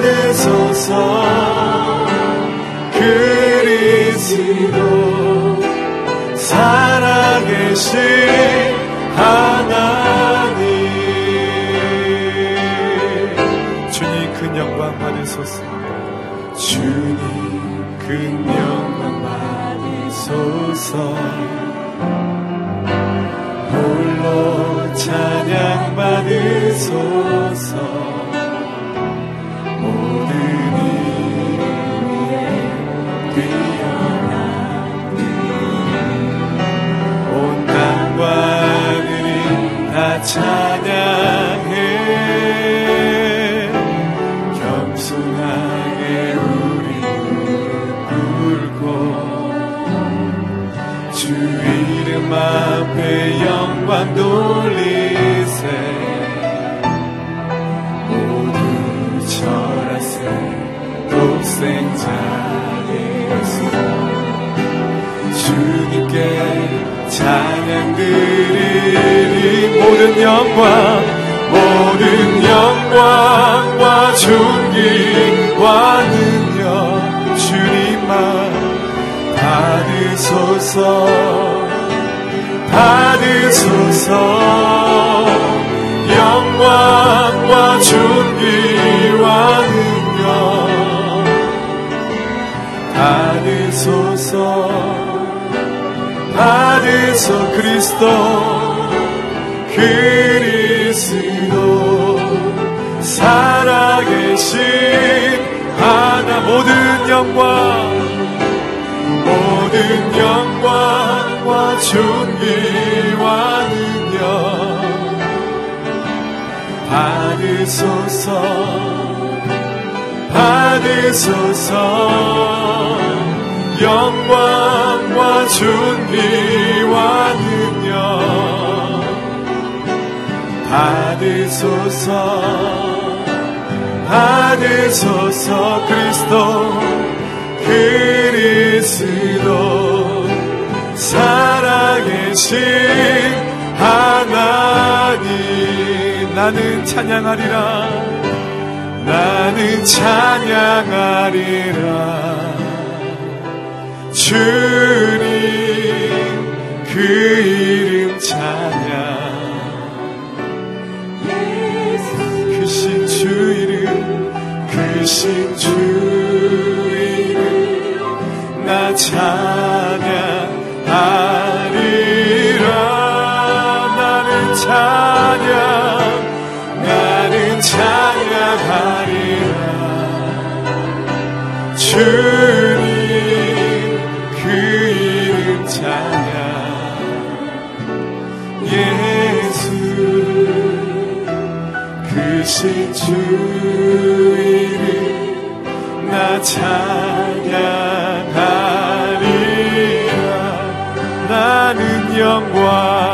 받으소서 그리스도 살아계신 하나님. 주님 큰 영광 받으소서. 주님 큰 영광 받으소서. 홀로 찬양 받으소서 찬양해. 겸손하게 우리 꿇고 주 이름 앞에 영광 돌리세. 모두 절하세 독생자 예수 주님께 찬양 드리리 모든 영광 모든 영광과 존귀와 능력 주님만 받으소서 받으소서. 영광과 존귀와 능력 받으소 그리스도 그리스도. 살아계신 하나 모든 영광 모든 영광과 존귀와 능력. 받으소서 받으소서 영광과 존귀와 능력 받으소서 받으소서 그리스도 그리스도. 살아계신 하나님 나는 찬양하리라 나는 찬양하리라 주님 그 이름 찬양. 나 찬양 크신 주 이름 나 찬양하리라. 나는 영광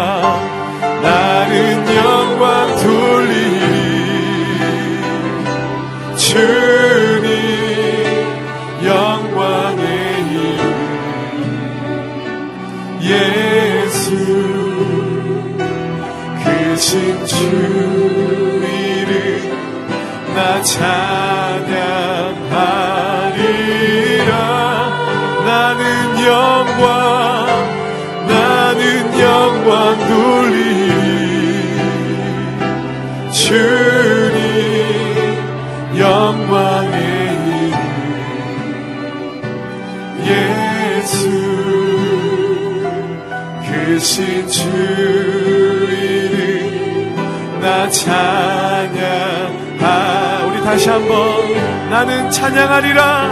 찬양하 우리 다시 한번 나는 찬양하리라.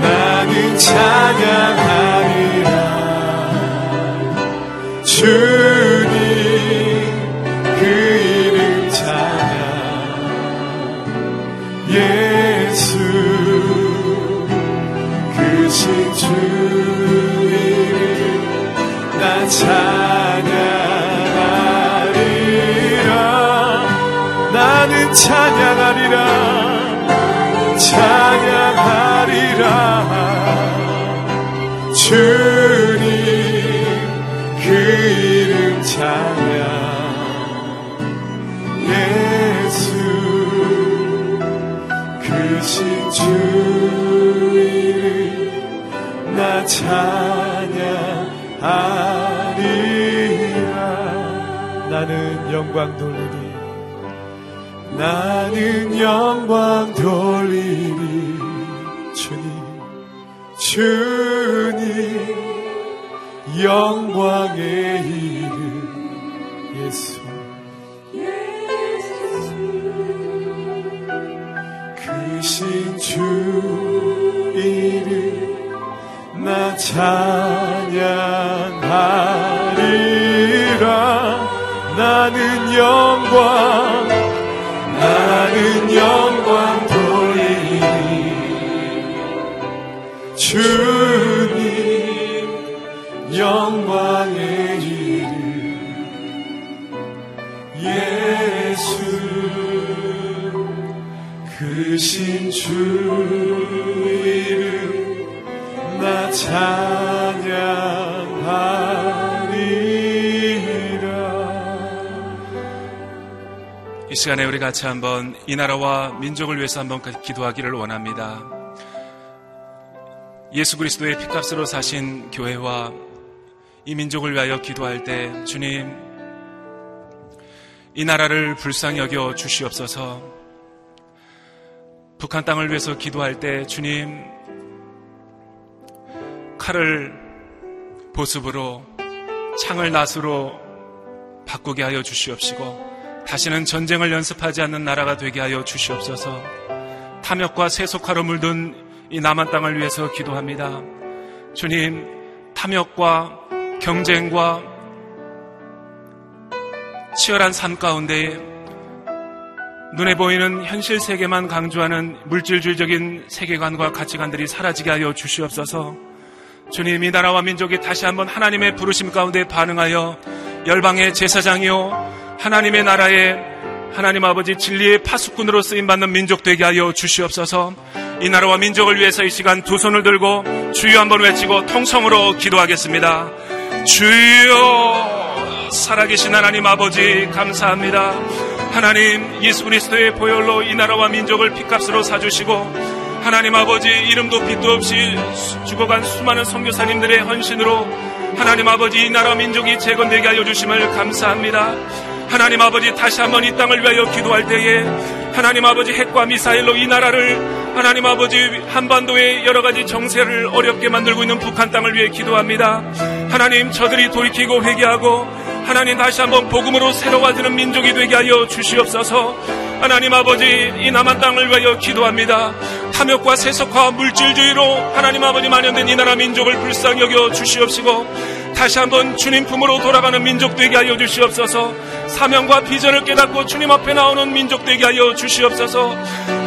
나는 찬양하리라. 주님 그 이름 찬양. 예수 크신 주 이름 나 찬양 찬양하리라 찬양 같이 한번 이 나라와 민족을 위해서 한번 기도하기를 원합니다. 예수 그리스도의 피값으로 사신 교회와 이 민족을 위하여 기도할 때 주님 이 나라를 불쌍히 여겨 주시옵소서 북한 땅을 위해서 기도할 때 주님 칼을 보습으로 창을 낫으로 바꾸게 하여 주시옵시고 다시는 전쟁을 연습하지 않는 나라가 되게 하여 주시옵소서 탐욕과 세속화로 물든 이 남한 땅을 위해서 기도합니다. 주님, 탐욕과 경쟁과 치열한 삶 가운데 눈에 보이는 현실 세계만 강조하는 물질주의적인 세계관과 가치관들이 사라지게 하여 주시옵소서. 주님, 이 나라와 민족이 다시 한번 하나님의 부르심 가운데 반응하여 열방의 제사장이요 하나님의 나라에 하나님 아버지 진리의 파수꾼으로 쓰임 받는 민족 되게 하여 주시옵소서. 이 나라와 민족을 위해서 이 시간 두 손을 들고 주여 한번 외치고 통성으로 기도하겠습니다. 주여 살아계신 하나님 아버지 감사합니다. 하나님 예수 그리스도의 보혈로 이 나라와 민족을 피값으로 사주시고 하나님 아버지 이름도 빛도 없이 죽어간 수많은 선교사님들의 헌신으로 하나님 아버지 이 나라 민족이 재건되게 하여 주심을 감사합니다. 하나님 아버지 다시 한번 이 땅을 위하여 기도할 때에 하나님 아버지 핵과 미사일로 이 나라를 하나님 아버지 한반도의 여러 가지 정세를 어렵게 만들고 있는 북한 땅을 위해 기도합니다. 하나님 저들이 돌이키고 회개하고 하나님 다시 한번 복음으로 새로워지는 민족이 되게 하여 주시옵소서. 하나님 아버지 이 남한 땅을 위하여 기도합니다. 탐욕과 세속화 물질주의로 하나님 아버지 만연된 이 나라 민족을 불쌍히 여겨 주시옵시고 다시 한번 주님 품으로 돌아가는 민족 되게 하여 주시옵소서. 사명과 비전을 깨닫고 주님 앞에 나오는 민족 되게 하여 주시옵소서.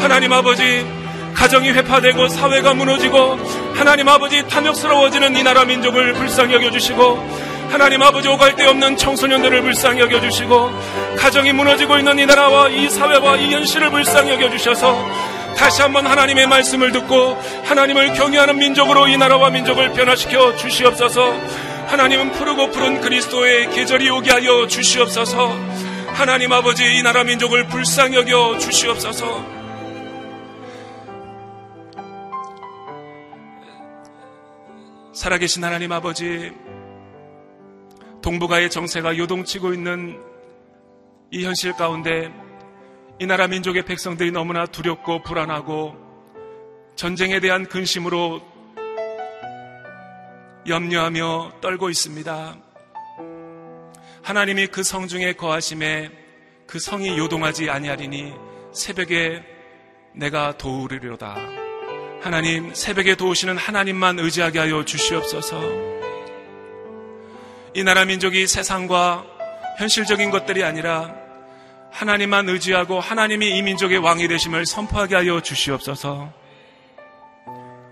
하나님 아버지 가정이 회파되고 사회가 무너지고 하나님 아버지 탐욕스러워지는 이 나라 민족을 불쌍히 여겨주시고 하나님 아버지 오갈 데 없는 청소년들을 불쌍히 여겨주시고 가정이 무너지고 있는 이 나라와 이 사회와 이 현실을 불쌍히 여겨주셔서 다시 한번 하나님의 말씀을 듣고 하나님을 경외하는 민족으로 이 나라와 민족을 변화시켜 주시옵소서 하나님은 푸르고 푸른 그리스도의 계절이 오게 하여 주시옵소서. 하나님 아버지 이 나라 민족을 불쌍히 여겨 주시옵소서. 살아계신 하나님 아버지, 동북아의 정세가 요동치고 있는 이 현실 가운데 이 나라 민족의 백성들이 너무나 두렵고 불안하고 전쟁에 대한 근심으로 염려하며 떨고 있습니다. 하나님이 그 성 중에 거하심에 그 성이 요동하지 아니하리니 새벽에 내가 도우리로다. 하나님 새벽에 도우시는 하나님만 의지하게 하여 주시옵소서. 이 나라 민족이 세상과 현실적인 것들이 아니라 하나님만 의지하고 하나님이 이 민족의 왕이 되심을 선포하게 하여 주시옵소서.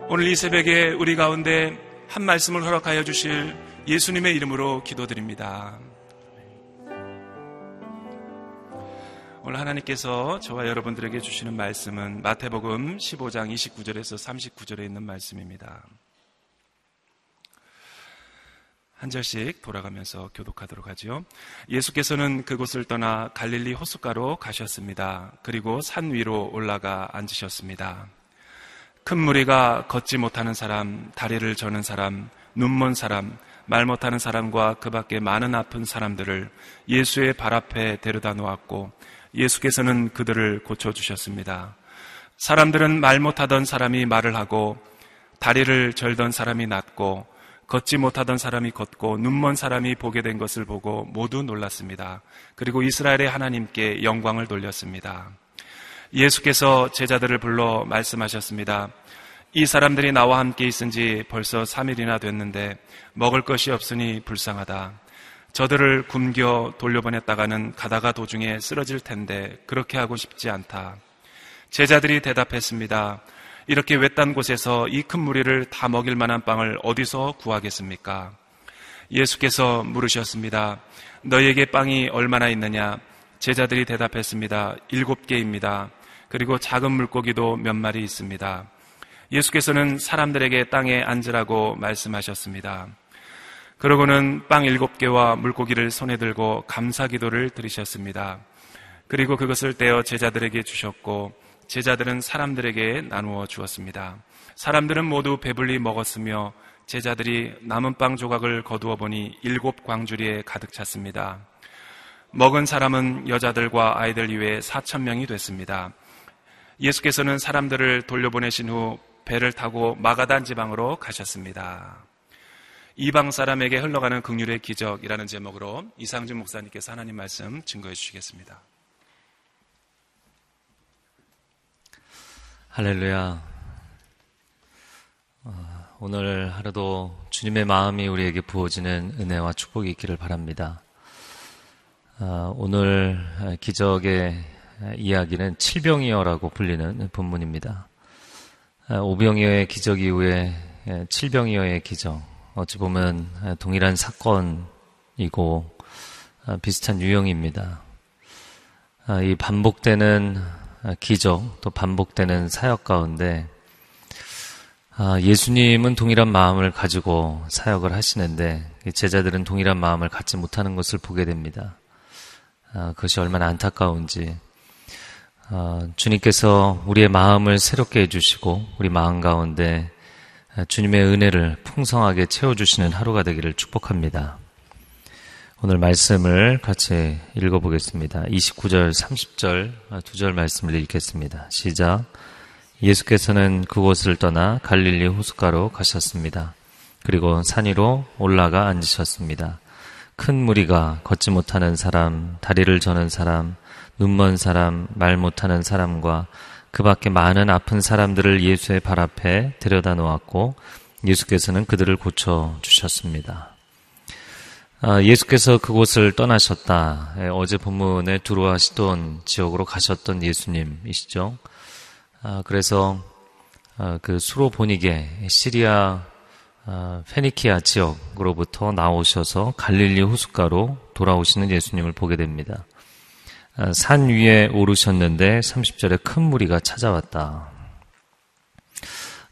오늘 이 새벽에 우리 가운데 한 말씀을 허락하여 주실 예수님의 이름으로 기도드립니다. 오늘 하나님께서 저와 여러분들에게 주시는 말씀은 마태복음 15장 29절에서 39절에 있는 말씀입니다. 한 절씩 돌아가면서 교독하도록 하죠. 예수께서는 그곳을 떠나 갈릴리 호숫가로 가셨습니다. 그리고 산 위로 올라가 앉으셨습니다. 큰 무리가 걷지 못하는 사람, 다리를 저는 사람, 눈먼 사람, 말 못하는 사람과 그 밖에 많은 아픈 사람들을 예수의 발 앞에 데려다 놓았고 예수께서는 그들을 고쳐주셨습니다. 사람들은 말 못하던 사람이 말을 하고 다리를 절던 사람이 낫고 걷지 못하던 사람이 걷고 눈먼 사람이 보게 된 것을 보고 모두 놀랐습니다. 그리고 이스라엘의 하나님께 영광을 돌렸습니다. 예수께서 제자들을 불러 말씀하셨습니다. 이 사람들이 나와 함께 있은 지 벌써 3일이나 됐는데 먹을 것이 없으니 불쌍하다. 저들을 굶겨 돌려보냈다가는 가다가 도중에 쓰러질 텐데 그렇게 하고 싶지 않다. 제자들이 대답했습니다. 이렇게 외딴 곳에서 이 큰 무리를 다 먹일 만한 빵을 어디서 구하겠습니까? 예수께서 물으셨습니다. 너에게 빵이 얼마나 있느냐? 제자들이 대답했습니다. 일곱 개입니다. 그리고 작은 물고기도 몇 마리 있습니다. 예수께서는 사람들에게 땅에 앉으라고 말씀하셨습니다. 그러고는 빵 일곱 개와 물고기를 손에 들고 감사 기도를 드리셨습니다. 그리고 그것을 떼어 제자들에게 주셨고 제자들은 사람들에게 나누어 주었습니다. 사람들은 모두 배불리 먹었으며 제자들이 남은 빵 조각을 거두어 보니 일곱 광주리에 가득 찼습니다. 먹은 사람은 여자들과 아이들 이외에 사천 명이 됐습니다. 예수께서는 사람들을 돌려보내신 후 배를 타고 마가단 지방으로 가셨습니다. 이방 사람에게 흘러가는 극률의 기적이라는 제목으로 이상준 목사님께서 하나님 말씀 증거해 주시겠습니다. 할렐루야. 어, 오늘 하루도 주님의 마음이 우리에게 부어지는 은혜와 축복이 있기를 바랍니다. 어, 오늘 기적의 이야기는 칠병이어라고 불리는 본문입니다. 어, 오병이어의 기적 이후에 칠병이어의 기적. 어찌 보면 동일한 사건이고 비슷한 유형입니다. 이 반복되는 아, 기적 또 반복되는 사역 가운데 아, 예수님은 동일한 마음을 가지고 사역을 하시는데 제자들은 동일한 마음을 갖지 못하는 것을 보게 됩니다. 아, 그것이 얼마나 안타까운지 주님께서 우리의 마음을 새롭게 해주시고 우리 마음 가운데 주님의 은혜를 풍성하게 채워주시는 하루가 되기를 축복합니다. 오늘 말씀을 같이 읽어보겠습니다. 29절, 30절 두 절 말씀을 읽겠습니다. 시작. 예수께서는 그곳을 떠나 갈릴리 호숫가로 가셨습니다. 그리고 산 위로 올라가 앉으셨습니다. 큰 무리가 걷지 못하는 사람, 다리를 저는 사람, 눈먼 사람, 말 못하는 사람과 그 밖에 많은 아픈 사람들을 예수의 발 앞에 데려다 놓았고 예수께서는 그들을 고쳐 주셨습니다. 아, 예수께서 그곳을 떠나셨다. 예, 어제 본문에 두루와 시돈 지역으로 가셨던 예수님이시죠. 아, 그래서 아, 그 수로 보니게 시리아 페니키아 지역으로부터 나오셔서 갈릴리 호숫가로 돌아오시는 예수님을 보게 됩니다. 산 위에 오르셨는데 30절에 큰 무리가 찾아왔다.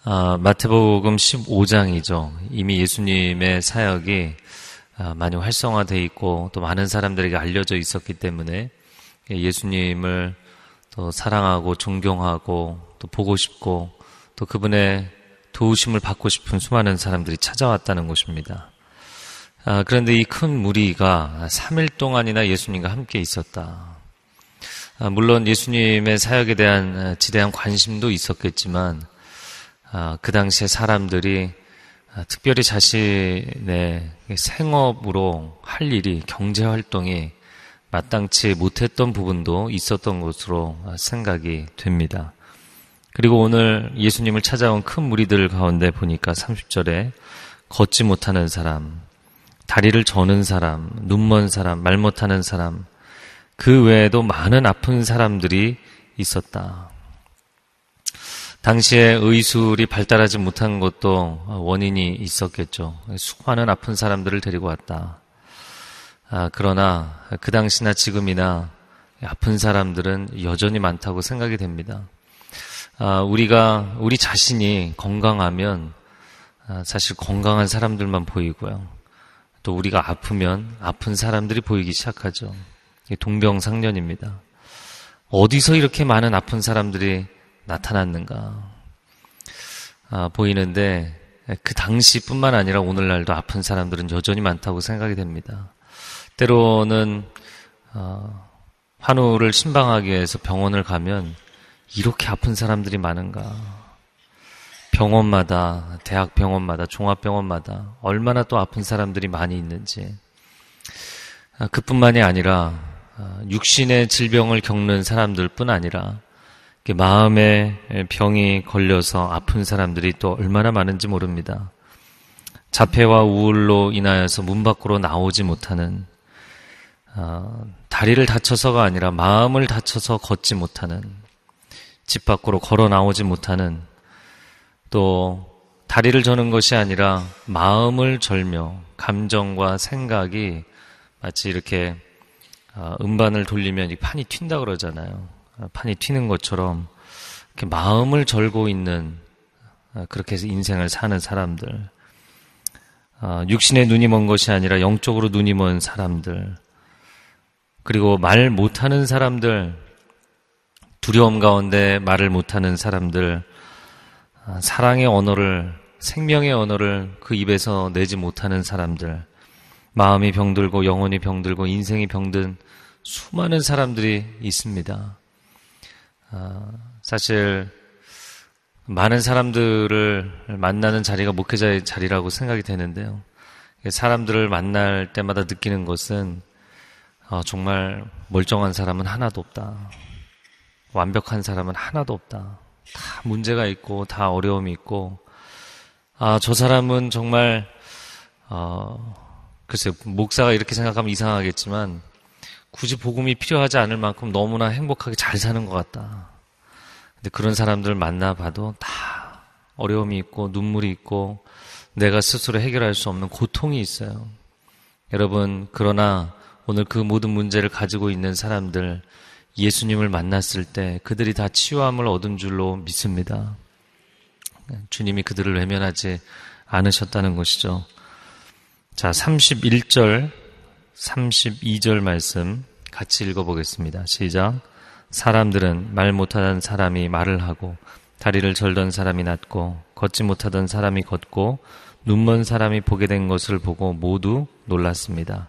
아, 마태복음 15장이죠. 이미 예수님의 사역이 아, 많이 활성화되어 있고 또 많은 사람들에게 알려져 있었기 때문에 예수님을 또 사랑하고 존경하고 또 보고 싶고 또 그분의 도우심을 받고 싶은 수많은 사람들이 찾아왔다는 것입니다. 아, 그런데 이 큰 무리가 3일 동안이나 예수님과 함께 있었다. 아, 물론 예수님의 사역에 대한 지대한 관심도 있었겠지만 아, 그 당시에 사람들이 아, 특별히 자신의 생업으로 할 일이 경제 활동이 마땅치 못했던 부분도 있었던 것으로 생각이 됩니다. 그리고 오늘 예수님을 찾아온 큰 무리들 가운데 보니까 30절에 걷지 못하는 사람, 다리를 저는 사람, 눈먼 사람, 말 못하는 사람, 그 외에도 많은 아픈 사람들이 있었다. 당시에 의술이 발달하지 못한 것도 원인이 있었겠죠. 수많은 아픈 사람들을 데리고 왔다. 아, 그러나 그 당시나 지금이나 아픈 사람들은 여전히 많다고 생각이 됩니다. 아, 우리가 우리 자신이 건강하면 아, 사실 건강한 사람들만 보이고요. 또 우리가 아프면 아픈 사람들이 보이기 시작하죠. 동병상련입니다. 어디서 이렇게 많은 아픈 사람들이 나타났는가 아, 보이는데 그 당시뿐만 아니라 오늘날도 아픈 사람들은 여전히 많다고 생각이 됩니다. 때로는 어, 환우를 신방하기 위해서 병원을 가면 이렇게 아픈 사람들이 많은가? 병원마다, 대학 병원마다, 종합병원마다 얼마나 또 아픈 사람들이 많이 있는지. 아, 그뿐만이 아니라 아, 육신의 질병을 겪는 사람들뿐 아니라 마음의 병이 걸려서 아픈 사람들이 또 얼마나 많은지 모릅니다. 자폐와 우울로 인하여서 문 밖으로 나오지 못하는 아, 다리를 다쳐서가 아니라 마음을 다쳐서 걷지 못하는 집 밖으로 걸어 나오지 못하는 또 다리를 저는 것이 아니라 마음을 절며 감정과 생각이 마치 이렇게 아, 음반을 돌리면 이 판이 튄다 그러잖아요. 아, 판이 튀는 것처럼 이렇게 마음을 절고 있는 아, 그렇게 해서 인생을 사는 사람들. 육신의 눈이 먼 것이 아니라 영적으로 눈이 먼 사람들. 그리고 말 못하는 사람들, 두려움 가운데 말을 못하는 사람들, 사랑의 언어를, 생명의 언어를 그 입에서 내지 못하는 사람들, 마음이 병들고 영혼이 병들고 인생이 병든 수많은 사람들이 있습니다. 아, 사실 많은 사람들을 만나는 자리가 목회자의 자리라고 생각이 되는데요. 사람들을 만날 때마다 느끼는 것은 어, 정말 멀쩡한 사람은 하나도 없다. 완벽한 사람은 하나도 없다. 다 문제가 있고 다 어려움이 있고 아, 저 사람은 정말 어, 글쎄 목사가 이렇게 생각하면 이상하겠지만 굳이 복음이 필요하지 않을 만큼 너무나 행복하게 잘 사는 것 같다. 근데 그런 사람들 만나봐도 다 어려움이 있고 눈물이 있고 내가 스스로 해결할 수 없는 고통이 있어요. 여러분, 그러나 오늘 그 모든 문제를 가지고 있는 사람들 예수님을 만났을 때 그들이 다 치유함을 얻은 줄로 믿습니다. 주님이 그들을 외면하지 않으셨다는 것이죠. 자, 31절 32절 말씀 같이 읽어보겠습니다. 시작. 사람들은 말 못하던 사람이 말을 하고 다리를 절던 사람이 낫고 걷지 못하던 사람이 걷고 눈먼 사람이 보게 된 것을 보고 모두 놀랐습니다.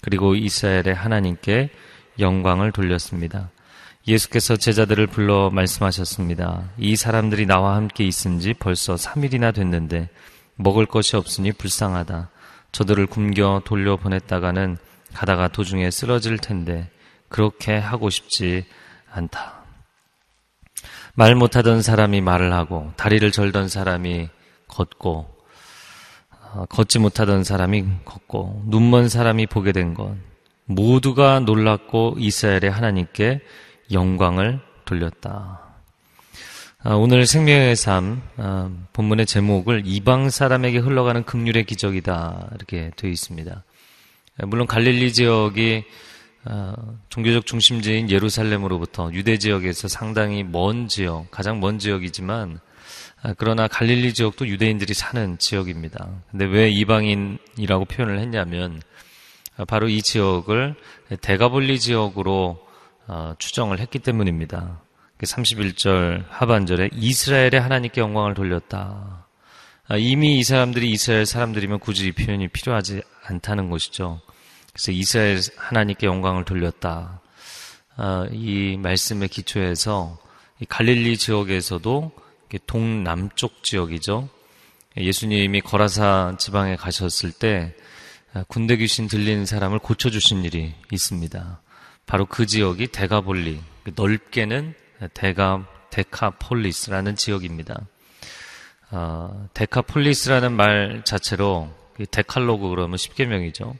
그리고 이스라엘의 하나님께 영광을 돌렸습니다. 예수께서 제자들을 불러 말씀하셨습니다. 이 사람들이 나와 함께 있은 지 벌써 3일이나 됐는데 먹을 것이 없으니 불쌍하다. 저들을 굶겨 돌려보냈다가는 가다가 도중에 쓰러질 텐데 그렇게 하고 싶지 않다. 말 못하던 사람이 말을 하고 다리를 절던 사람이 걷고 어, 걷지 못하던 사람이 걷고 눈먼 사람이 보게 된 것 모두가 놀랐고 이스라엘의 하나님께 영광을 돌렸다. 아, 오늘 생명의 삶 아, 본문의 제목을 이방 사람에게 흘러가는 극률의 기적이다 이렇게 되어 있습니다. 물론 갈릴리 지역이 어, 종교적 중심지인 예루살렘으로부터 유대 지역에서 상당히 먼 지역, 가장 먼 지역이지만 아, 그러나 갈릴리 지역도 유대인들이 사는 지역입니다. 근데 왜 이방인이라고 표현을 했냐면 아, 바로 이 지역을 대가볼리 지역으로 어, 추정을 했기 때문입니다. 31절 하반절에 이스라엘의 하나님께 영광을 돌렸다. 아, 이미 이 사람들이 이스라엘 사람들이면 굳이 이 표현이 필요하지 않다는 것이죠. 그래서 이스라엘 하나님께 영광을 돌렸다. 이 말씀의 기초에서 갈릴리 지역에서도 동남쪽 지역이죠. 예수님이 거라사 지방에 가셨을 때 군대 귀신 들린 사람을 고쳐주신 일이 있습니다. 바로 그 지역이 데가볼리, 넓게는 데가, 데카폴리스라는 지역입니다. 어, 데카폴리스라는 말 자체로 Decalogue 그러면 10계명이죠.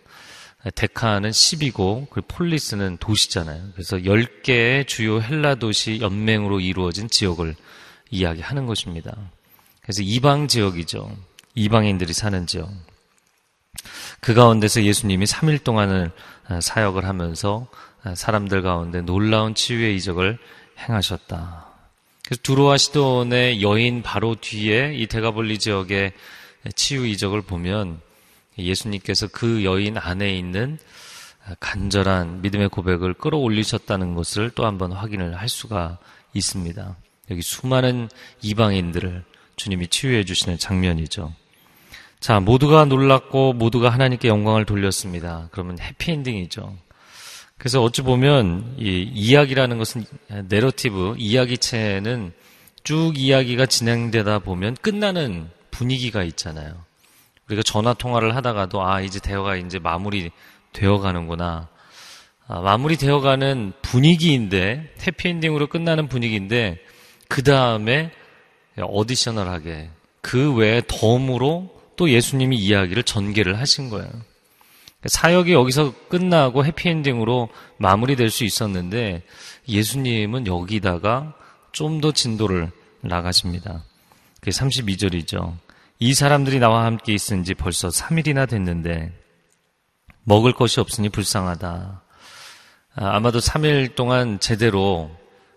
데카는 10이고 그 폴리스는 도시잖아요. 그래서 10개의 주요 헬라 도시 연맹으로 이루어진 지역을 이야기하는 것입니다. 그래서 이방 지역이죠. 이방인들이 사는 지역. 그 가운데서 예수님이 3일 동안을 어, 사역을 하면서 어, 사람들 가운데 놀라운 치유의 이적을 행하셨다. 그래서 두로와 시돈의 여인 바로 뒤에 이 대가볼리 지역의 치유 이적을 보면 예수님께서 그 여인 안에 있는 간절한 믿음의 고백을 끌어올리셨다는 것을 또 한 번 확인을 할 수가 있습니다. 여기 수많은 이방인들을 주님이 치유해 주시는 장면이죠. 자, 모두가 놀랐고 모두가 하나님께 영광을 돌렸습니다. 그러면 해피엔딩이죠. 그래서 어찌 보면 이 이야기라는 것은 내러티브, 이야기체는 쭉 이야기가 진행되다 보면 끝나는 분위기가 있잖아요. 우리가 전화 통화를 하다가도 아 이제 대화가 이제 마무리 되어 가는구나. 아, 마무리 되어 가는 분위기인데 해피엔딩으로 끝나는 분위기인데 그 다음에 어디셔널하게 그 외에 덤으로 또 예수님이 이야기를 전개를 하신 거예요. 사역이 여기서 끝나고 해피엔딩으로 마무리될 수 있었는데 예수님은 여기다가 좀 더 진도를 나가십니다. 그게 32절이죠. 이 사람들이 나와 함께 있은 지 벌써 3일이나 됐는데 먹을 것이 없으니 불쌍하다. 아, 아마도 3일 동안 제대로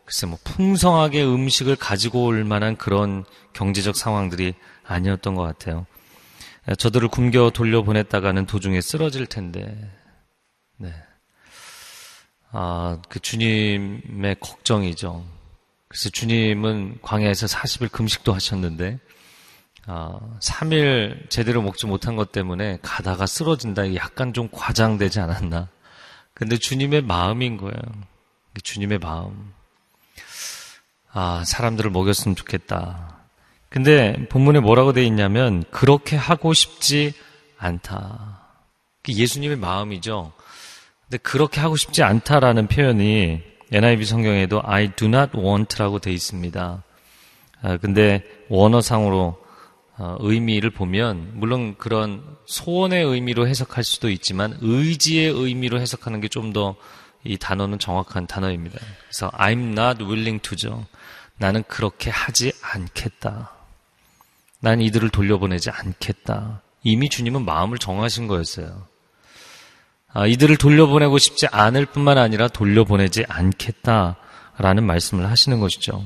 글쎄 뭐 풍성하게 음식을 가지고 올 만한 그런 경제적 상황들이 아니었던 것 같아요. 저들을 굶겨 돌려보냈다가는 도중에 쓰러질 텐데, 네. 아, 그 주님의 걱정이죠. 그래서 주님은 광야에서 40일 금식도 하셨는데, 아, 3일 제대로 먹지 못한 것 때문에 가다가 쓰러진다. 약간 좀 과장되지 않았나. 근데 주님의 마음인 거예요. 주님의 마음. 아, 사람들을 먹였으면 좋겠다. 근데 본문에 뭐라고 되어 있냐면, 그렇게 하고 싶지 않다. 예수님의 마음이죠. 근데 그렇게 하고 싶지 않다라는 표현이 NIV 성경에도 I do not want라고 되어 있습니다. 아, 근데 원어상으로 어, 의미를 보면 물론 그런 소원의 의미로 해석할 수도 있지만 의지의 의미로 해석하는 게 좀 더 이 단어는 정확한 단어입니다. 그래서 I'm not willing to죠. 나는 그렇게 하지 않겠다. 난 이들을 돌려보내지 않겠다. 이미 주님은 마음을 정하신 거였어요. 아, 이들을 돌려보내고 싶지 않을 뿐만 아니라 돌려보내지 않겠다라는 말씀을 하시는 것이죠.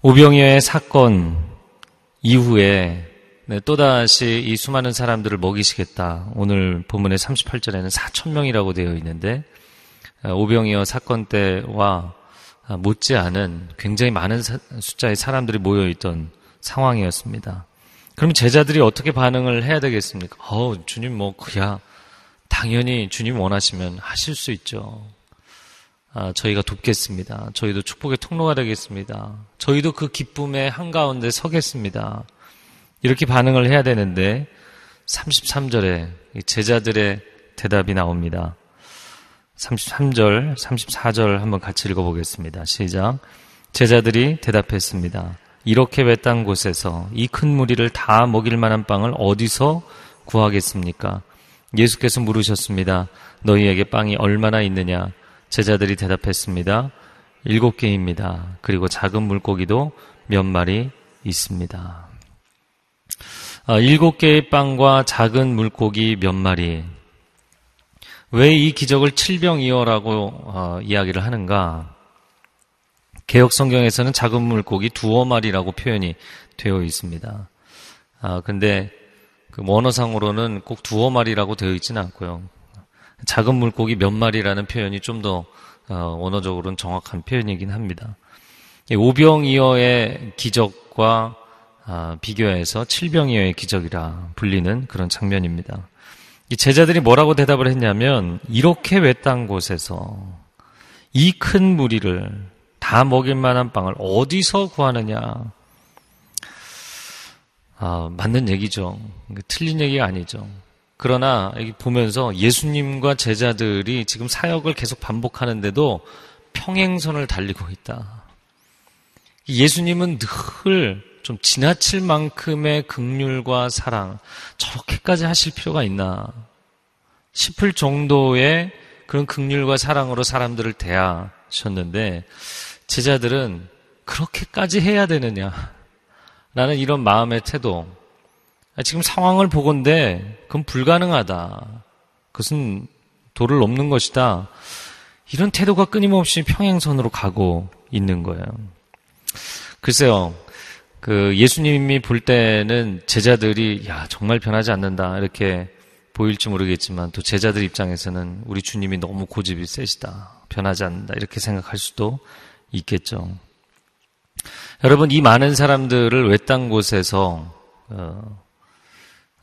오병이어의 사건 이후에 네, 또다시 이 수많은 사람들을 먹이시겠다. 오늘 본문의 38절에는 4천 명이라고 되어 있는데 아, 오병이어 사건 때와 못지 않은 굉장히 많은 숫자의 사람들이 모여 있던 상황이었습니다. 그럼 제자들이 어떻게 반응을 해야 되겠습니까? 어, 주님 뭐 그야 당연히 주님 원하시면 하실 수 있죠. 아, 저희가 돕겠습니다. 저희도 축복의 통로가 되겠습니다. 저희도 그 기쁨의 한가운데 서겠습니다. 이렇게 반응을 해야 되는데 33절에 제자들의 대답이 나옵니다. 33절, 34절 한번 같이 읽어보겠습니다. 시작. 제자들이 대답했습니다. 이렇게 외딴 곳에서 이 큰 무리를 다 먹일 만한 빵을 어디서 구하겠습니까? 예수께서 물으셨습니다. 너희에게 빵이 얼마나 있느냐? 제자들이 대답했습니다. 일곱 개입니다. 그리고 작은 물고기도 몇 마리 있습니다. 아, 일곱 개의 빵과 작은 물고기 몇 마리. 왜 이 기적을 칠병이어라고 어, 이야기를 하는가? 개혁 성경에서는 작은 물고기 두어 마리라고 표현이 되어 있습니다. 아, 근데 그 원어상으로는 꼭 두어 마리라고 되어 있지는 않고요. 작은 물고기 몇 마리라는 표현이 좀더 어, 원어적으로는 정확한 표현이긴 합니다. 오병이어의 기적과 아, 비교해서 칠병이어의 기적이라 불리는 그런 장면입니다. 이 제자들이 뭐라고 대답을 했냐면 이렇게 외딴 곳에서 이 큰 무리를 다 먹일 만한 빵을 어디서 구하느냐? 아, 맞는 얘기죠. 틀린 얘기가 아니죠. 그러나 보면서 예수님과 제자들이 지금 사역을 계속 반복하는데도 평행선을 달리고 있다. 예수님은 늘좀 지나칠 만큼의 극률과 사랑 저렇게까지 하실 필요가 있나 싶을 정도의 그런 극률과 사랑으로 사람들을 대하셨는데 제자들은 그렇게까지 해야 되느냐 라는 이런 마음의 태도 아, 지금 상황을 보건데 그건 불가능하다. 그것은 도를 넘는 것이다. 이런 태도가 끊임없이 평행선으로 가고 있는 거예요. 글쎄요, 그 예수님이 볼 때는 제자들이 야 정말 변하지 않는다 이렇게 보일지 모르겠지만 또 제자들 입장에서는 우리 주님이 너무 고집이 세시다 변하지 않는다 이렇게 생각할 수도 있겠죠. 여러분 이 많은 사람들을 외딴 곳에서 어,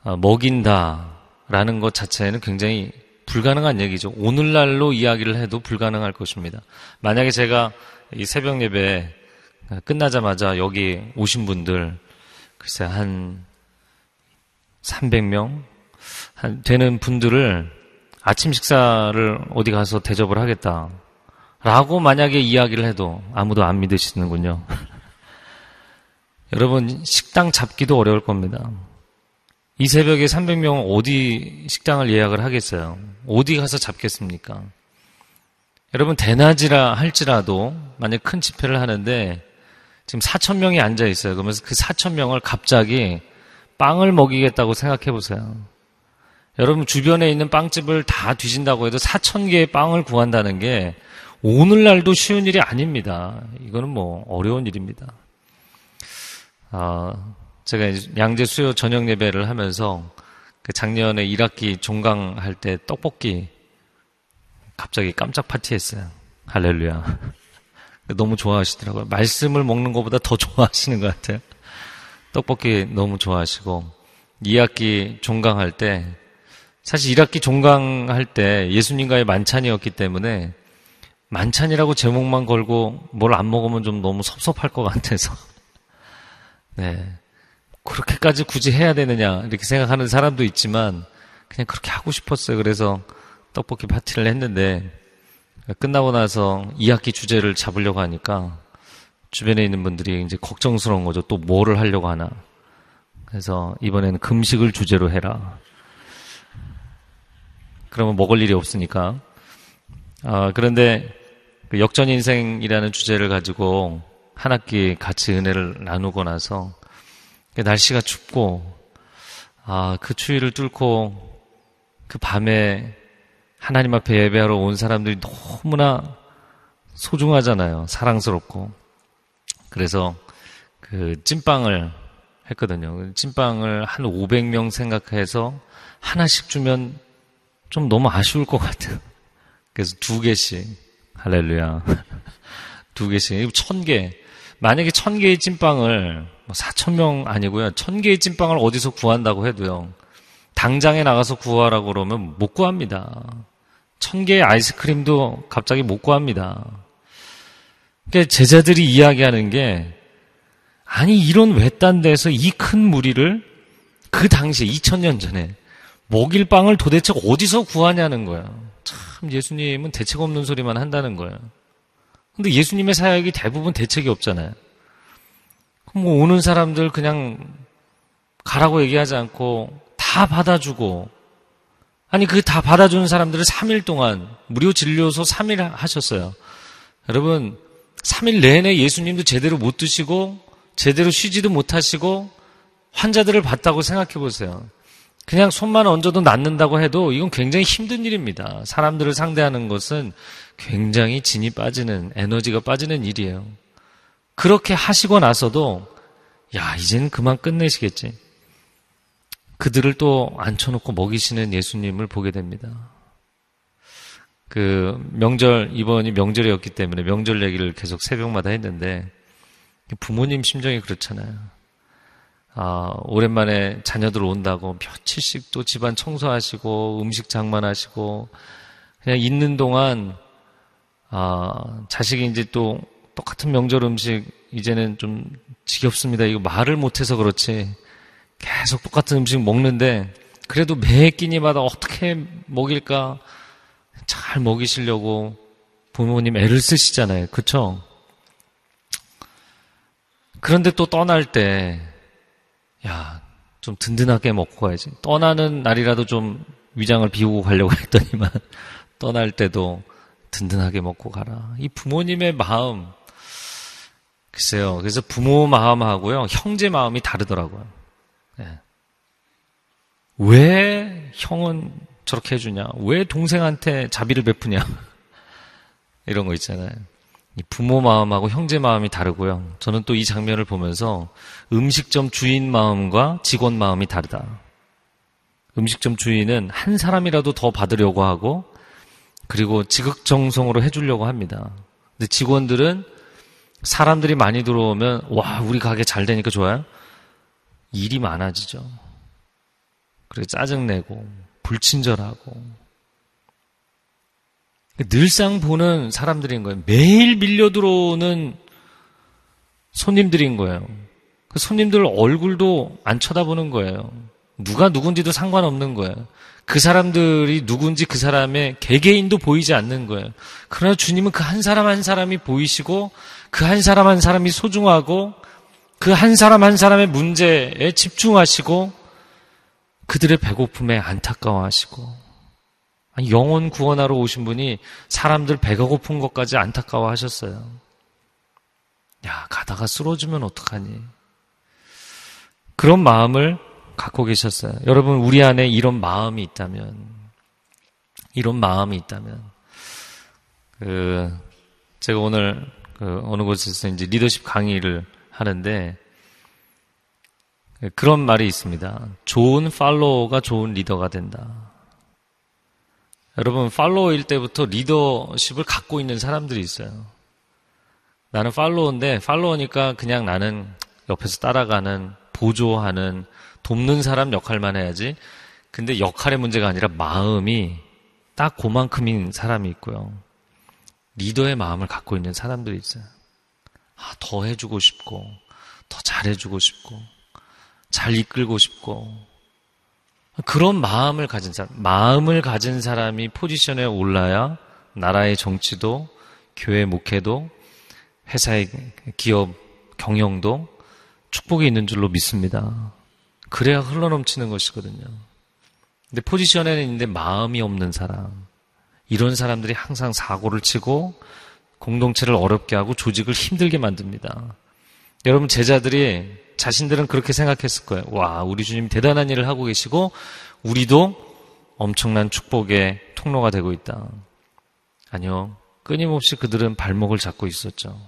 어, 먹인다라는 것 자체는 굉장히 불가능한 얘기죠. 오늘날로 이야기를 해도 불가능할 것입니다. 만약에 제가 이 새벽 예배 끝나자마자 여기 오신 분들 글쎄 한 300명 한 되는 분들을 아침 식사를 어디 가서 대접을 하겠다. 라고 만약에 이야기를 해도 아무도 안 믿으시는군요. 여러분, 식당 잡기도 어려울 겁니다. 이 새벽에 300명은 어디 식당을 예약을 하겠어요? 어디 가서 잡겠습니까? 여러분, 대낮이라 할지라도 만약 큰 집회를 하는데 지금 4천 명이 앉아 있어요. 그러면서 그 4천 명을 갑자기 빵을 먹이겠다고 생각해 보세요. 여러분 주변에 있는 빵집을 다 뒤진다고 해도 4천 개의 빵을 구한다는 게 오늘날도 쉬운 일이 아닙니다. 이거는 뭐 어려운 일입니다. 아, 제가 양재 수요 저녁 예배를 하면서 그 작년에 1학기 종강할 때 떡볶이 갑자기 깜짝 파티했어요. 할렐루야. 너무 좋아하시더라고요. 말씀을 먹는 것보다 더 좋아하시는 것 같아요. 떡볶이 너무 좋아하시고 2학기 종강할 때 사실 1학기 종강할 때 예수님과의 만찬이었기 때문에 만찬이라고 제목만 걸고 뭘 안 먹으면 좀 너무 섭섭할 것 같아서 네 그렇게까지 굳이 해야 되느냐 이렇게 생각하는 사람도 있지만 그냥 그렇게 하고 싶었어요. 그래서 떡볶이 파티를 했는데 끝나고 나서 2학기 주제를 잡으려고 하니까 주변에 있는 분들이 이제 걱정스러운 거죠. 또 뭐를 하려고 하나. 그래서 이번에는 금식을 주제로 해라. 그러면 먹을 일이 없으니까. 아, 그런데 그 역전 인생이라는 주제를 가지고 한 학기 같이 은혜를 나누고 나서 날씨가 춥고 아, 그 추위를 뚫고 그 밤에 하나님 앞에 예배하러 온 사람들이 너무나 소중하잖아요. 사랑스럽고. 그래서 그 찐빵을 했거든요. 찐빵을 한 500명 생각해서 하나씩 주면 좀 너무 아쉬울 것 같아요. 그래서 두 개씩. 할렐루야. 두 개씩. 천 개. 만약에 천 개의 찐빵을 4천 뭐명 아니고요. 천 개의 찐빵을 어디서 구한다고 해도요. 당장에 나가서 구하라고 그러면 못 구합니다. 천 개의 아이스크림도 갑자기 못 구합니다. 그러니까 제자들이 이야기하는 게 아니 이런 외딴 데서 이 큰 무리를 그 당시에 2000년 전에 먹일 빵을 도대체 어디서 구하냐는 거야. 참 예수님은 대책 없는 소리만 한다는 거예요. 근데 예수님의 사역이 대부분 대책이 없잖아요. 그럼 뭐 오는 사람들 그냥 가라고 얘기하지 않고 다 받아주고 아니, 그 다 받아주는 사람들을 3일 동안 무료 진료소 3일 하셨어요. 여러분, 3일 내내 예수님도 제대로 못 드시고, 제대로 쉬지도 못하시고, 환자들을 봤다고 생각해 보세요. 그냥 손만 얹어도 낫는다고 해도 이건 굉장히 힘든 일입니다. 사람들을 상대하는 것은 굉장히 진이 빠지는, 에너지가 빠지는 일이에요. 그렇게 하시고 나서도 야, 이제는 그만 끝내시겠지. 그들을 또 앉혀놓고 먹이시는 예수님을 보게 됩니다. 그 명절, 이번이 명절이었기 때문에 명절 얘기를 계속 새벽마다 했는데 부모님 심정이 그렇잖아요. 아, 오랜만에 자녀들 온다고 며칠씩 또 집안 청소하시고 음식 장만하시고 그냥 있는 동안 아, 자식이 이제 또 똑같은 명절 음식 이제는 좀 지겹습니다. 이거 말을 못해서 그렇지. 계속 똑같은 음식 먹는데 그래도 매 끼니마다 어떻게 먹일까 잘 먹이시려고 부모님 애를 쓰시잖아요. 그쵸? 그런데 또 떠날 때, 야, 좀 든든하게 먹고 가야지. 떠나는 날이라도 좀 위장을 비우고 가려고 했더니만, 떠날 때도 든든하게 먹고 가라. 이 부모님의 마음, 글쎄요. 그래서 부모 마음하고요, 형제 마음이 다르더라고요. 네. 왜 형은 저렇게 해주냐? 왜 동생한테 자비를 베푸냐? 이런 거 있잖아요. 부모 마음하고 형제 마음이 다르고요. 저는 또 이 장면을 보면서 음식점 주인 마음과 직원 마음이 다르다. 음식점 주인은 한 사람이라도 더 받으려고 하고 그리고 지극정성으로 해주려고 합니다. 근데 직원들은 사람들이 많이 들어오면 와 우리 가게 잘 되니까 좋아요. 일이 많아지죠. 그리고 짜증내고 불친절하고 늘상 보는 사람들인 거예요. 매일 밀려 들어오는 손님들인 거예요. 그 손님들 얼굴도 안 쳐다보는 거예요. 누가 누군지도 상관없는 거예요. 그 사람들이 누군지 그 사람의 개개인도 보이지 않는 거예요. 그러나 주님은 그 한 사람 한 사람이 보이시고 그 한 사람 한 사람이 소중하고 그 한 사람 한 사람의 문제에 집중하시고 그들의 배고픔에 안타까워하시고 영혼 구원하러 오신 분이 사람들 배가 고픈 것까지 안타까워하셨어요. 야 가다가 쓰러지면 어떡하니? 그런 마음을 갖고 계셨어요. 여러분, 우리 안에 이런 마음이 있다면, 이런 마음이 있다면, 그, 제가 오늘 그 어느 곳에서 이제 리더십 강의를 하는데, 그런 말이 있습니다. 좋은 팔로워가 좋은 리더가 된다. 여러분, 팔로워일 때부터 리더십을 갖고 있는 사람들이 있어요. 나는 팔로워인데, 팔로워니까 그냥 나는 옆에서 따라가는, 보조하는, 돕는 사람 역할만 해야지. 근데 역할의 문제가 아니라 마음이 딱 그만큼인 사람이 있고요. 리더의 마음을 갖고 있는 사람들이 있어요. 아, 더 해주고 싶고, 더 잘해주고 싶고, 잘 이끌고 싶고, 그런 마음을 가진 사람, 마음을 가진 사람이 포지션에 올라야 나라의 정치도, 교회 목회도, 회사의 기업 경영도 축복이 있는 줄로 믿습니다. 그래야 흘러넘치는 것이거든요. 근데 포지션에는 있는데 마음이 없는 사람. 이런 사람들이 항상 사고를 치고 공동체를 어렵게 하고 조직을 힘들게 만듭니다. 여러분 제자들이 자신들은 그렇게 생각했을 거예요. 와, 우리 주님 대단한 일을 하고 계시고 우리도 엄청난 축복의 통로가 되고 있다. 아니요. 끊임없이 그들은 발목을 잡고 있었죠.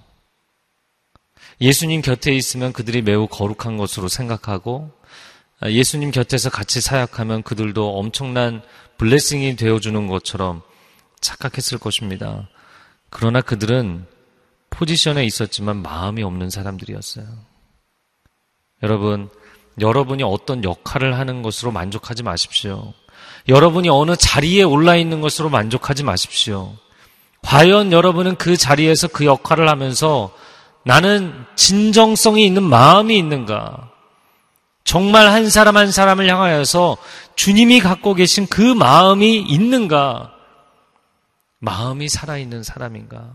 예수님 곁에 있으면 그들이 매우 거룩한 것으로 생각하고 아, 예수님 곁에서 같이 사역하면 그들도 엄청난 블레싱이 되어주는 것처럼 착각했을 것입니다. 그러나 그들은 포지션에 있었지만 마음이 없는 사람들이었어요. 여러분, 여러분이 어떤 역할을 하는 것으로 만족하지 마십시오. 여러분이 어느 자리에 올라 있는 것으로 만족하지 마십시오. 과연 여러분은 그 자리에서 그 역할을 하면서 나는 진정성이 있는 마음이 있는가? 정말 한 사람 한 사람을 향하여서 주님이 갖고 계신 그 마음이 있는가? 마음이 살아있는 사람인가?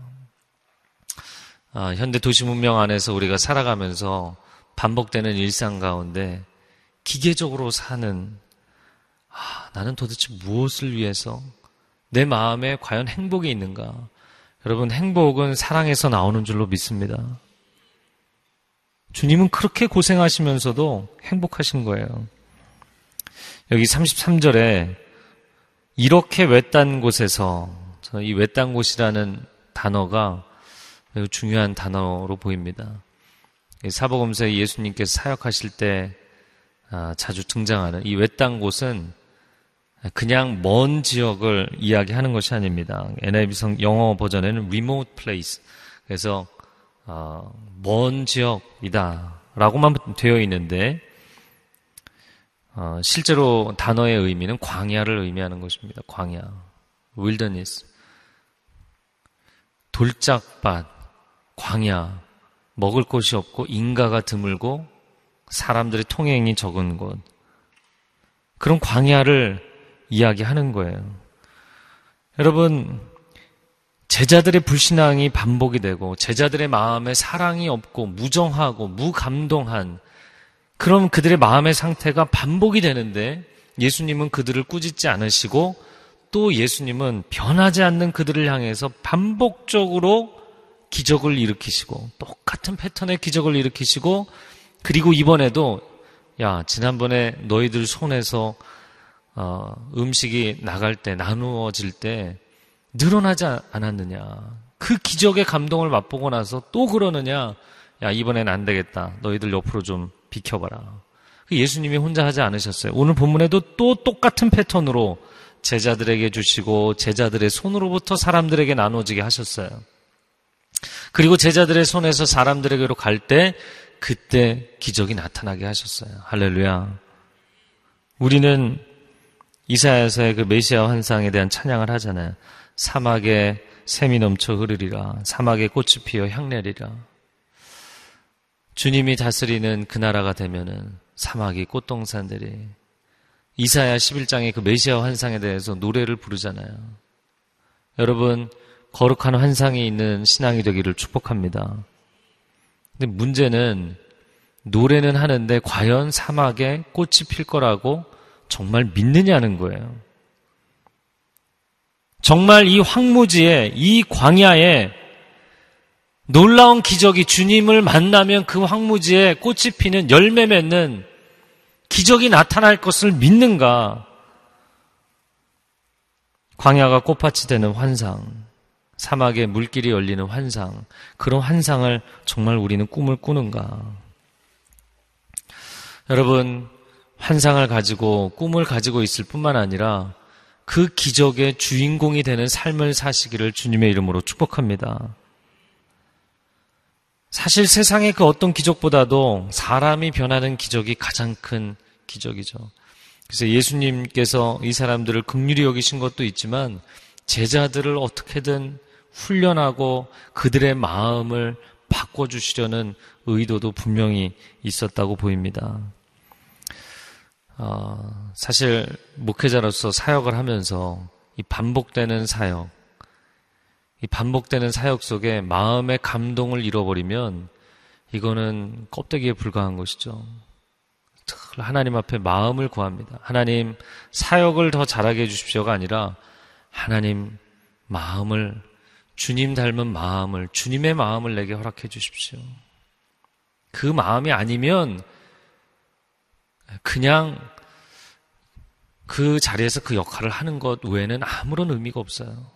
아, 현대 도시 문명 안에서 우리가 살아가면서 반복되는 일상 가운데 기계적으로 사는 아, 나는 도대체 무엇을 위해서 내 마음에 과연 행복이 있는가? 여러분, 행복은 사랑에서 나오는 줄로 믿습니다. 주님은 그렇게 고생하시면서도 행복하신 거예요. 여기 33절에 이렇게 외딴 곳에서 이 외딴 곳이라는 단어가 매우 중요한 단어로 보입니다. 사복음서에 예수님께서 사역하실 때 아, 자주 등장하는 이 외딴 곳은 그냥 먼 지역을 이야기하는 것이 아닙니다. NIV 성 영어 버전에는 remote place. 그래서 어, 먼 지역이다라고만 되어 있는데 어, 실제로 단어의 의미는 광야를 의미하는 것입니다. 광야, wilderness, 돌짝밭, 광야, 먹을 곳이 없고 인가가 드물고 사람들의 통행이 적은 곳. 그런 광야를 이야기하는 거예요. 여러분, 제자들의 불신앙이 반복이 되고 제자들의 마음에 사랑이 없고 무정하고 무감동한 그럼 그들의 마음의 상태가 반복이 되는데 예수님은 그들을 꾸짖지 않으시고 또 예수님은 변하지 않는 그들을 향해서 반복적으로 기적을 일으키시고 똑같은 패턴의 기적을 일으키시고 그리고 이번에도 야 지난번에 너희들 손에서 어, 음식이 나갈 때 나누어질 때 늘어나지 않았느냐. 그 기적의 감동을 맛보고 나서 또 그러느냐. 야 이번엔 안 되겠다. 너희들 옆으로 좀 비켜봐라. 그 예수님이 혼자 하지 않으셨어요. 오늘 본문에도 또 똑같은 패턴으로 제자들에게 주시고 제자들의 손으로부터 사람들에게 나눠지게 하셨어요 그리고 제자들의 손에서 사람들에게로 갈 때 그때 기적이 나타나게 하셨어요. 할렐루야. 우리는 이사야서의 그 메시아 환상에 대한 찬양을 하잖아요. 사막에 샘이 넘쳐 흐르리라. 사막에 꽃이 피어 향내리라. 주님이 다스리는 그 나라가 되면은 사막이 꽃동산들이 이사야 11장의 그 메시아 환상에 대해서 노래를 부르잖아요. 여러분 거룩한 환상이 있는 신앙이 되기를 축복합니다. 근데 문제는 노래는 하는데 과연 사막에 꽃이 필 거라고 정말 믿느냐는 거예요. 정말 이 황무지에, 이 광야에 놀라운 기적이 주님을 만나면 그 황무지에 꽃이 피는 열매 맺는 기적이 나타날 것을 믿는가? 광야가 꽃밭이 되는 환상. 사막에 물길이 열리는 환상, 그런 환상을 정말 우리는 꿈을 꾸는가? 여러분, 환상을 가지고 꿈을 가지고 있을 뿐만 아니라 그 기적의 주인공이 되는 삶을 사시기를 주님의 이름으로 축복합니다. 사실 세상의 그 어떤 기적보다도 사람이 변하는 기적이 가장 큰 기적이죠. 그래서 예수님께서 이 사람들을 극률히 여기신 것도 있지만 제자들을 어떻게든 훈련하고 그들의 마음을 바꿔주시려는 의도도 분명히 있었다고 보입니다. 어, 사실 목회자로서 사역을 하면서 이 반복되는 사역, 이 반복되는 사역 속에 마음의 감동을 잃어버리면 이거는 껍데기에 불과한 것이죠. 하나님 앞에 마음을 구합니다. 하나님 사역을 더 잘하게 해주십시오가 아니라 하나님 마음을 주님 닮은 마음을, 주님의 마음을 내게 허락해 주십시오. 그 마음이 아니면 그냥 그 자리에서 그 역할을 하는 것 외에는 아무런 의미가 없어요.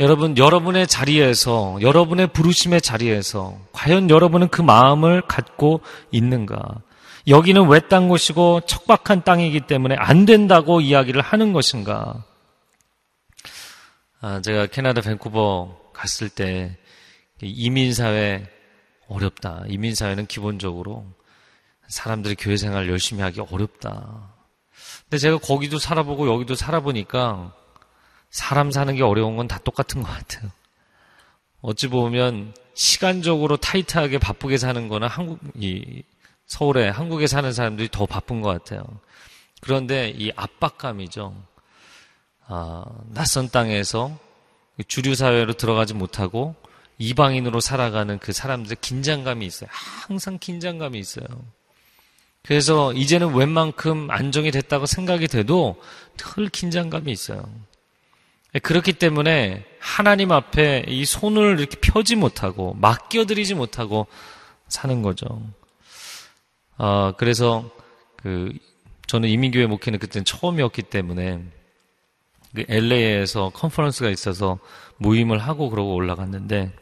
여러분, 여러분의 자리에서, 여러분의 부르심의 자리에서, 과연 여러분은 그 마음을 갖고 있는가? 여기는 외딴 곳이고 척박한 땅이기 때문에 안 된다고 이야기를 하는 것인가? 아, 제가 캐나다 밴쿠버 갔을 때 이민사회 어렵다. 이민사회는 기본적으로 사람들이 교회 생활 열심히 하기 어렵다. 근데 제가 거기도 살아보고 여기도 살아보니까 사람 사는 게 어려운 건 다 똑같은 것 같아요. 어찌 보면 시간적으로 타이트하게 바쁘게 사는 거는 한국, 이 서울에 한국에 사는 사람들이 더 바쁜 것 같아요. 그런데 이 압박감이죠. 아, 낯선 땅에서 주류 사회로 들어가지 못하고 이방인으로 살아가는 그 사람들의 긴장감이 있어요. 항상 긴장감이 있어요. 그래서 이제는 웬만큼 안정이 됐다고 생각이 돼도 늘 긴장감이 있어요. 그렇기 때문에 하나님 앞에 이 손을 이렇게 펴지 못하고 맡겨드리지 못하고 사는 거죠. 아, 그래서 그 저는 이민교회 목회는 그때는 처음이었기 때문에 그 LA에서 컨퍼런스가 있어서 모임을 하고 그러고 올라갔는데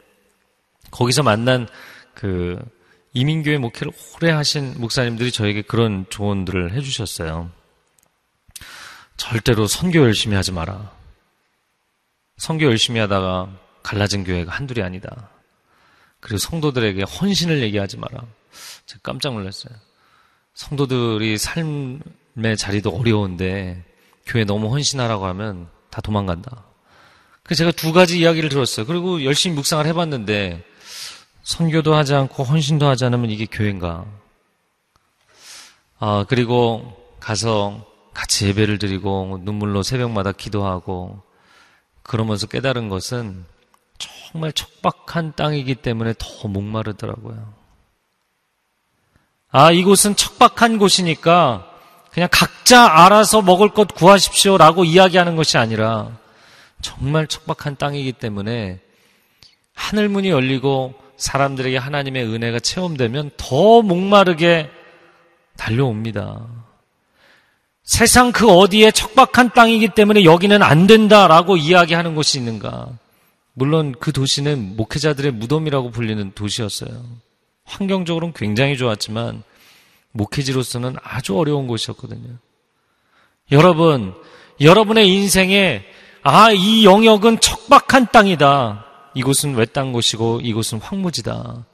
거기서 만난 그 이민교회 목회를 오래 하신 목사님들이 저에게 그런 조언들을 해주셨어요. 절대로 선교 열심히 하지 마라. 선교 열심히 하다가 갈라진 교회가 한둘이 아니다. 그리고 성도들에게 헌신을 얘기하지 마라. 제가 깜짝 놀랐어요. 성도들이 삶의 자리도 어려운데 교회 너무 헌신하라고 하면 다 도망간다. 그래서 제가 두 가지 이야기를 들었어요. 그리고 열심히 묵상을 해봤는데 선교도 하지 않고 헌신도 하지 않으면 이게 교회인가? 아, 그리고 가서 같이 예배를 드리고 눈물로 새벽마다 기도하고 그러면서 깨달은 것은 정말 척박한 땅이기 때문에 더 목마르더라고요. 아, 이곳은 척박한 곳이니까 그냥 각자 알아서 먹을 것 구하십시오 라고 이야기하는 것이 아니라 정말 척박한 땅이기 때문에 하늘문이 열리고 사람들에게 하나님의 은혜가 체험되면 더 목마르게 달려옵니다. 세상 그 어디에 척박한 땅이기 때문에 여기는 안 된다라고 이야기하는 곳이 있는가? 물론 그 도시는 목회자들의 무덤이라고 불리는 도시였어요. 환경적으로는 굉장히 좋았지만 목회지로서는 아주 어려운 곳이었거든요. 여러분, 여러분의 인생에 아, 이 영역은 척박한 땅이다. 이곳은 외딴 곳이고 이곳은 황무지다.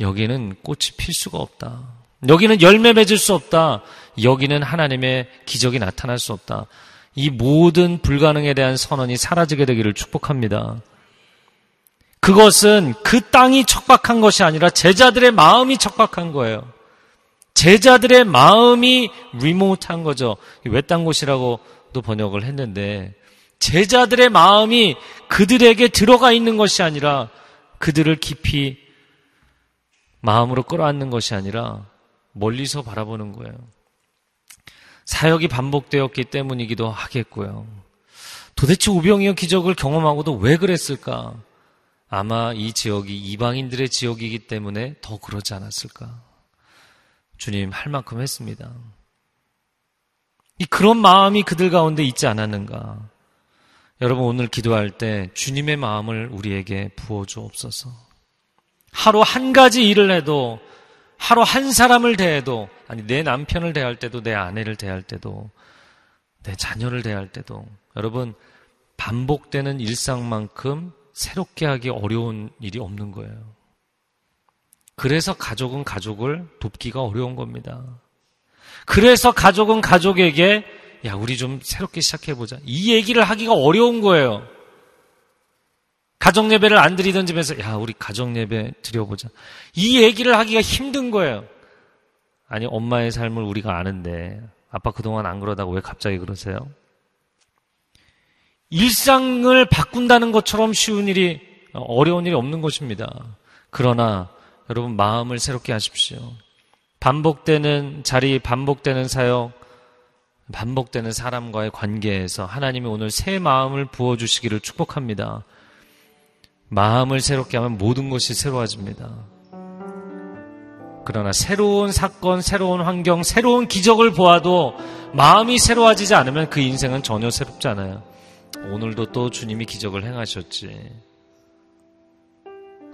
여기는 꽃이 필 수가 없다. 여기는 열매 맺을 수 없다. 여기는 하나님의 기적이 나타날 수 없다. 이 모든 불가능에 대한 선언이 사라지게 되기를 축복합니다. 그것은 그 땅이 척박한 것이 아니라 제자들의 마음이 척박한 거예요. 제자들의 마음이 리모트한 거죠. 외딴 곳이라고도 번역을 했는데 제자들의 마음이 그들에게 들어가 있는 것이 아니라 그들을 깊이 마음으로 끌어안는 것이 아니라 멀리서 바라보는 거예요. 사역이 반복되었기 때문이기도 하겠고요. 도대체 우병이어 기적을 경험하고도 왜 그랬을까? 아마 이 지역이 이방인들의 지역이기 때문에 더 그러지 않았을까? 주님 할 만큼 했습니다. 이 그런 마음이 그들 가운데 있지 않았는가? 여러분 오늘 기도할 때 주님의 마음을 우리에게 부어 주옵소서. 하루 한 가지 일을 해도 하루 한 사람을 대해도 아니 내 남편을 대할 때도 내 아내를 대할 때도 내 자녀를 대할 때도 여러분 반복되는 일상만큼 새롭게 하기 어려운 일이 없는 거예요. 그래서 가족은 가족을 돕기가 어려운 겁니다. 그래서 가족은 가족에게 야, 우리 좀 새롭게 시작해보자. 이 얘기를 하기가 어려운 거예요. 가정 예배를 안 드리던 집에서 야, 우리 가정 예배 드려보자. 이 얘기를 하기가 힘든 거예요. 아니, 엄마의 삶을 우리가 아는데 아빠 그동안 안 그러다가 왜 갑자기 그러세요? 일상을 바꾼다는 것처럼 쉬운 일이 어려운 일이 없는 것입니다. 그러나 여러분 마음을 새롭게 하십시오. 반복되는 자리, 반복되는 사역, 반복되는 사람과의 관계에서 하나님이 오늘 새 마음을 부어주시기를 축복합니다. 마음을 새롭게 하면 모든 것이 새로워집니다. 그러나 새로운 사건, 새로운 환경, 새로운 기적을 보아도 마음이 새로워지지 않으면 그 인생은 전혀 새롭지 않아요. 오늘도 또 주님이 기적을 행하셨지.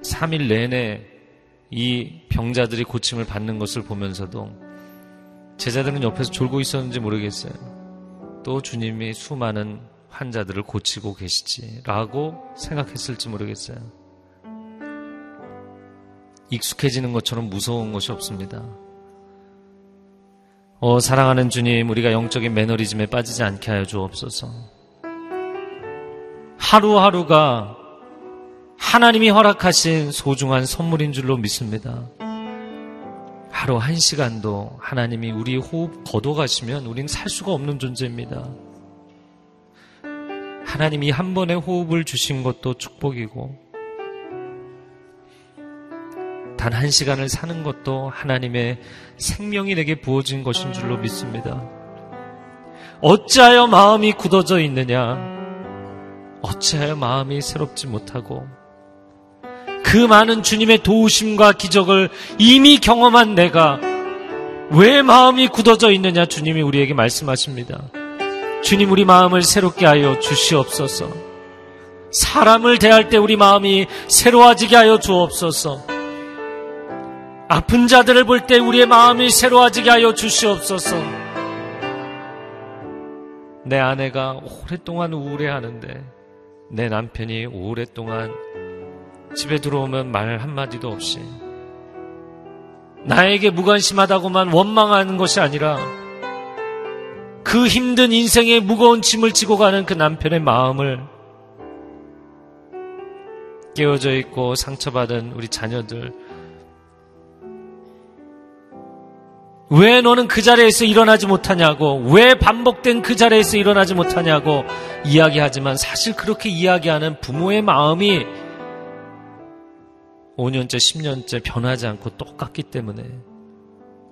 3일 내내 이 병자들이 고침을 받는 것을 보면서도 제자들은 옆에서 졸고 있었는지 모르겠어요. 또 주님이 수많은 환자들을 고치고 계시지라고 생각했을지 모르겠어요. 익숙해지는 것처럼 무서운 것이 없습니다. 어, 사랑하는 주님, 우리가 영적인 매너리즘에 빠지지 않게 하여 주옵소서. 하루하루가 하나님이 허락하신 소중한 선물인 줄로 믿습니다. 하루 한 시간도 하나님이 우리 호흡 걷어가시면 우리는 살 수가 없는 존재입니다. 하나님이 한 번의 호흡을 주신 것도 축복이고, 단 한 시간을 사는 것도 하나님의 생명이 내게 부어진 것인 줄로 믿습니다. 어찌하여 마음이 굳어져 있느냐? 어찌하여 마음이 새롭지 못하고, 그 많은 주님의 도우심과 기적을 이미 경험한 내가 왜 마음이 굳어져 있느냐 주님이 우리에게 말씀하십니다. 주님 우리 마음을 새롭게 하여 주시옵소서. 사람을 대할 때 우리 마음이 새로워지게 하여 주옵소서. 아픈 자들을 볼 때 우리의 마음이 새로워지게 하여 주시옵소서. 내 아내가 오랫동안 우울해하는데 내 남편이 오랫동안 집에 들어오면 말 한마디도 없이 나에게 무관심하다고만 원망하는 것이 아니라 그 힘든 인생의 무거운 짐을 지고 가는 그 남편의 마음을 깨어져 있고 상처받은 우리 자녀들 왜 너는 그 자리에서 일어나지 못하냐고, 왜 반복된 그 자리에서 일어나지 못하냐고 이야기하지만 사실 그렇게 이야기하는 부모의 마음이 5년째, 10년째 변하지 않고 똑같기 때문에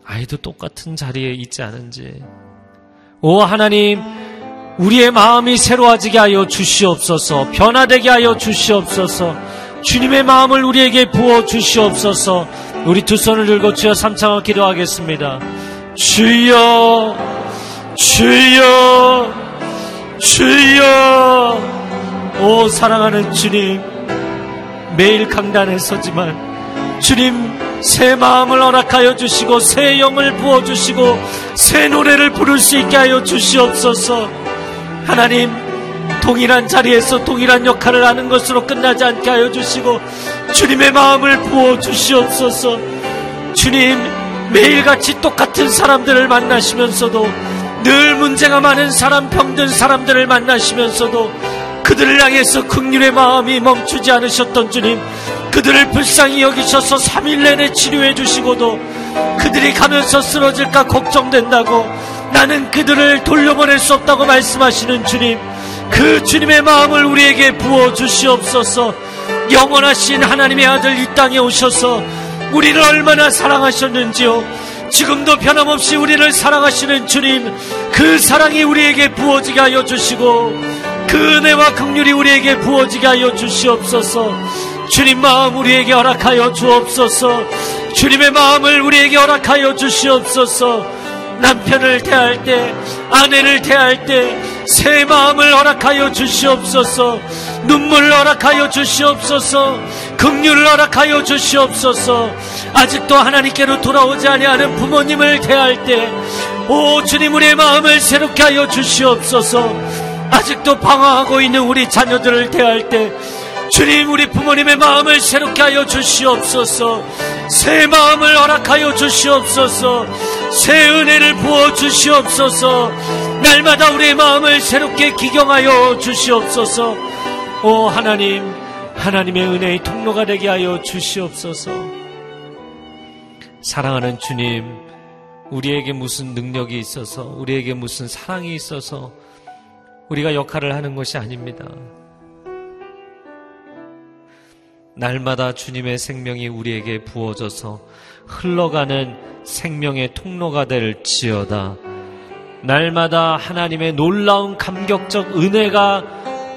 아이도 똑같은 자리에 있지 않은지. 오, 하나님, 우리의 마음이 새로워지게 하여 주시옵소서, 변화되게 하여 주시옵소서, 주님의 마음을 우리에게 부어 주시옵소서, 우리 두 손을 들고 주여 삼창을 기도하겠습니다. 주여, 주여, 주여, 오 사랑하는 주님, 매일 강단에 서지만 주님 새 마음을 허락하여 주시고 새 영을 부어 주시고 새 노래를 부를 수 있게 하여 주시옵소서. 하나님 동일한 자리에서 동일한 역할을 하는 것으로 끝나지 않게 하여 주시고 주님의 마음을 부어 주시옵소서. 주님, 매일같이 똑같은 사람들을 만나시면서도 늘 문제가 많은 사람, 병든 사람들을 만나시면서도 그들을 향해서 극률의 마음이 멈추지 않으셨던 주님, 그들을 불쌍히 여기셔서 3일 내내 치료해 주시고도 그들이 가면서 쓰러질까 걱정된다고 나는 그들을 돌려보낼 수 없다고 말씀하시는 주님, 그 주님의 마음을 우리에게 부어 주시옵소서. 영원하신 하나님의 아들 이 땅에 오셔서 우리를 얼마나 사랑하셨는지요. 지금도 변함없이 우리를 사랑하시는 주님, 그 사랑이 우리에게 부어지게 하여 주시고, 그 은혜와 긍휼이 우리에게 부어지게 하여 주시옵소서. 주님 마음 우리에게 허락하여 주옵소서. 주님의 마음을 우리에게 허락하여 주시옵소서. 남편을 대할 때, 아내를 대할 때, 새 마음을 허락하여 주시옵소서. 눈물을 허락하여 주시옵소서. 긍휼을 허락하여 주시옵소서. 아직도 하나님께로 돌아오지 아니하는 부모님을 대할 때, 오 주님 우리의 마음을 새롭게 하여 주시옵소서. 아직도 방황하고 있는 우리 자녀들을 대할 때, 주님 우리 부모님의 마음을 새롭게 하여 주시옵소서. 새 마음을 허락하여 주시옵소서. 새 은혜를 부어 주시옵소서. 날마다 우리의 마음을 새롭게 기경하여 주시옵소서. 오 하나님, 하나님의 은혜의 통로가 되게 하여 주시옵소서. 사랑하는 주님, 우리에게 무슨 능력이 있어서, 우리에게 무슨 사랑이 있어서 우리가 역할을 하는 것이 아닙니다. 날마다 주님의 생명이 우리에게 부어져서 흘러가는 생명의 통로가 될 지어다. 날마다 하나님의 놀라운 감격적 은혜가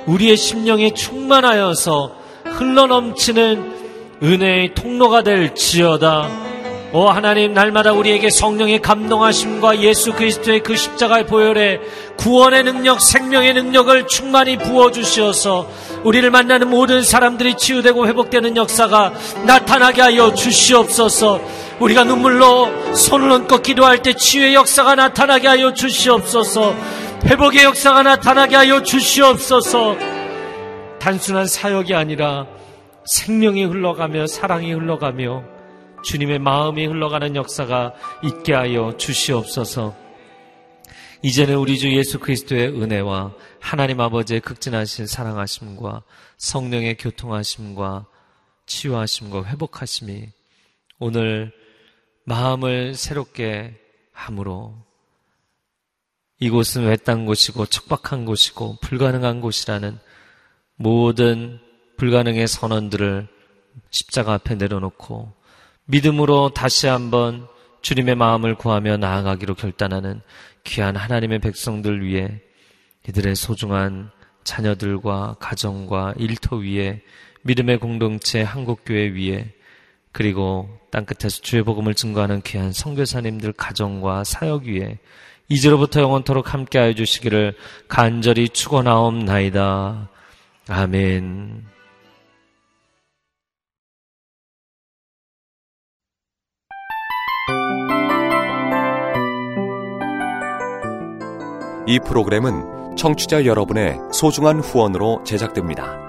우리의 심령에 충만하여서 흘러넘치는 은혜의 통로가 될 지어다. 오 하나님 날마다 우리에게 성령의 감동하심과 예수 그리스도의 그 십자가의 보혈에 구원의 능력, 생명의 능력을 충만히 부어 주시어서 우리를 만나는 모든 사람들이 치유되고 회복되는 역사가 나타나게 하여 주시옵소서. 우리가 눈물로 손을 얹고 기도할 때 치유의 역사가 나타나게 하여 주시옵소서. 회복의 역사가 나타나게 하여 주시옵소서. 단순한 사역이 아니라 생명이 흘러가며 사랑이 흘러가며 주님의 마음이 흘러가는 역사가 있게 하여 주시옵소서. 이제는 우리 주 예수 그리스도의 은혜와 하나님 아버지의 극진하신 사랑하심과 성령의 교통하심과 치유하심과 회복하심이 오늘 마음을 새롭게 함으로 이곳은 외딴 곳이고 척박한 곳이고 불가능한 곳이라는 모든 불가능의 선언들을 십자가 앞에 내려놓고 믿음으로 다시 한번 주님의 마음을 구하며 나아가기로 결단하는 귀한 하나님의 백성들 위해 이들의 소중한 자녀들과 가정과 일터 위에 믿음의 공동체 한국교회 위에 그리고 땅끝에서 주의 복음을 증거하는 귀한 성교사님들 가정과 사역 위에 이제로부터 영원토록 함께하여 주시기를 간절히 축원하옵나이다. 아멘. 이 프로그램은 청취자 여러분의 소중한 후원으로 제작됩니다.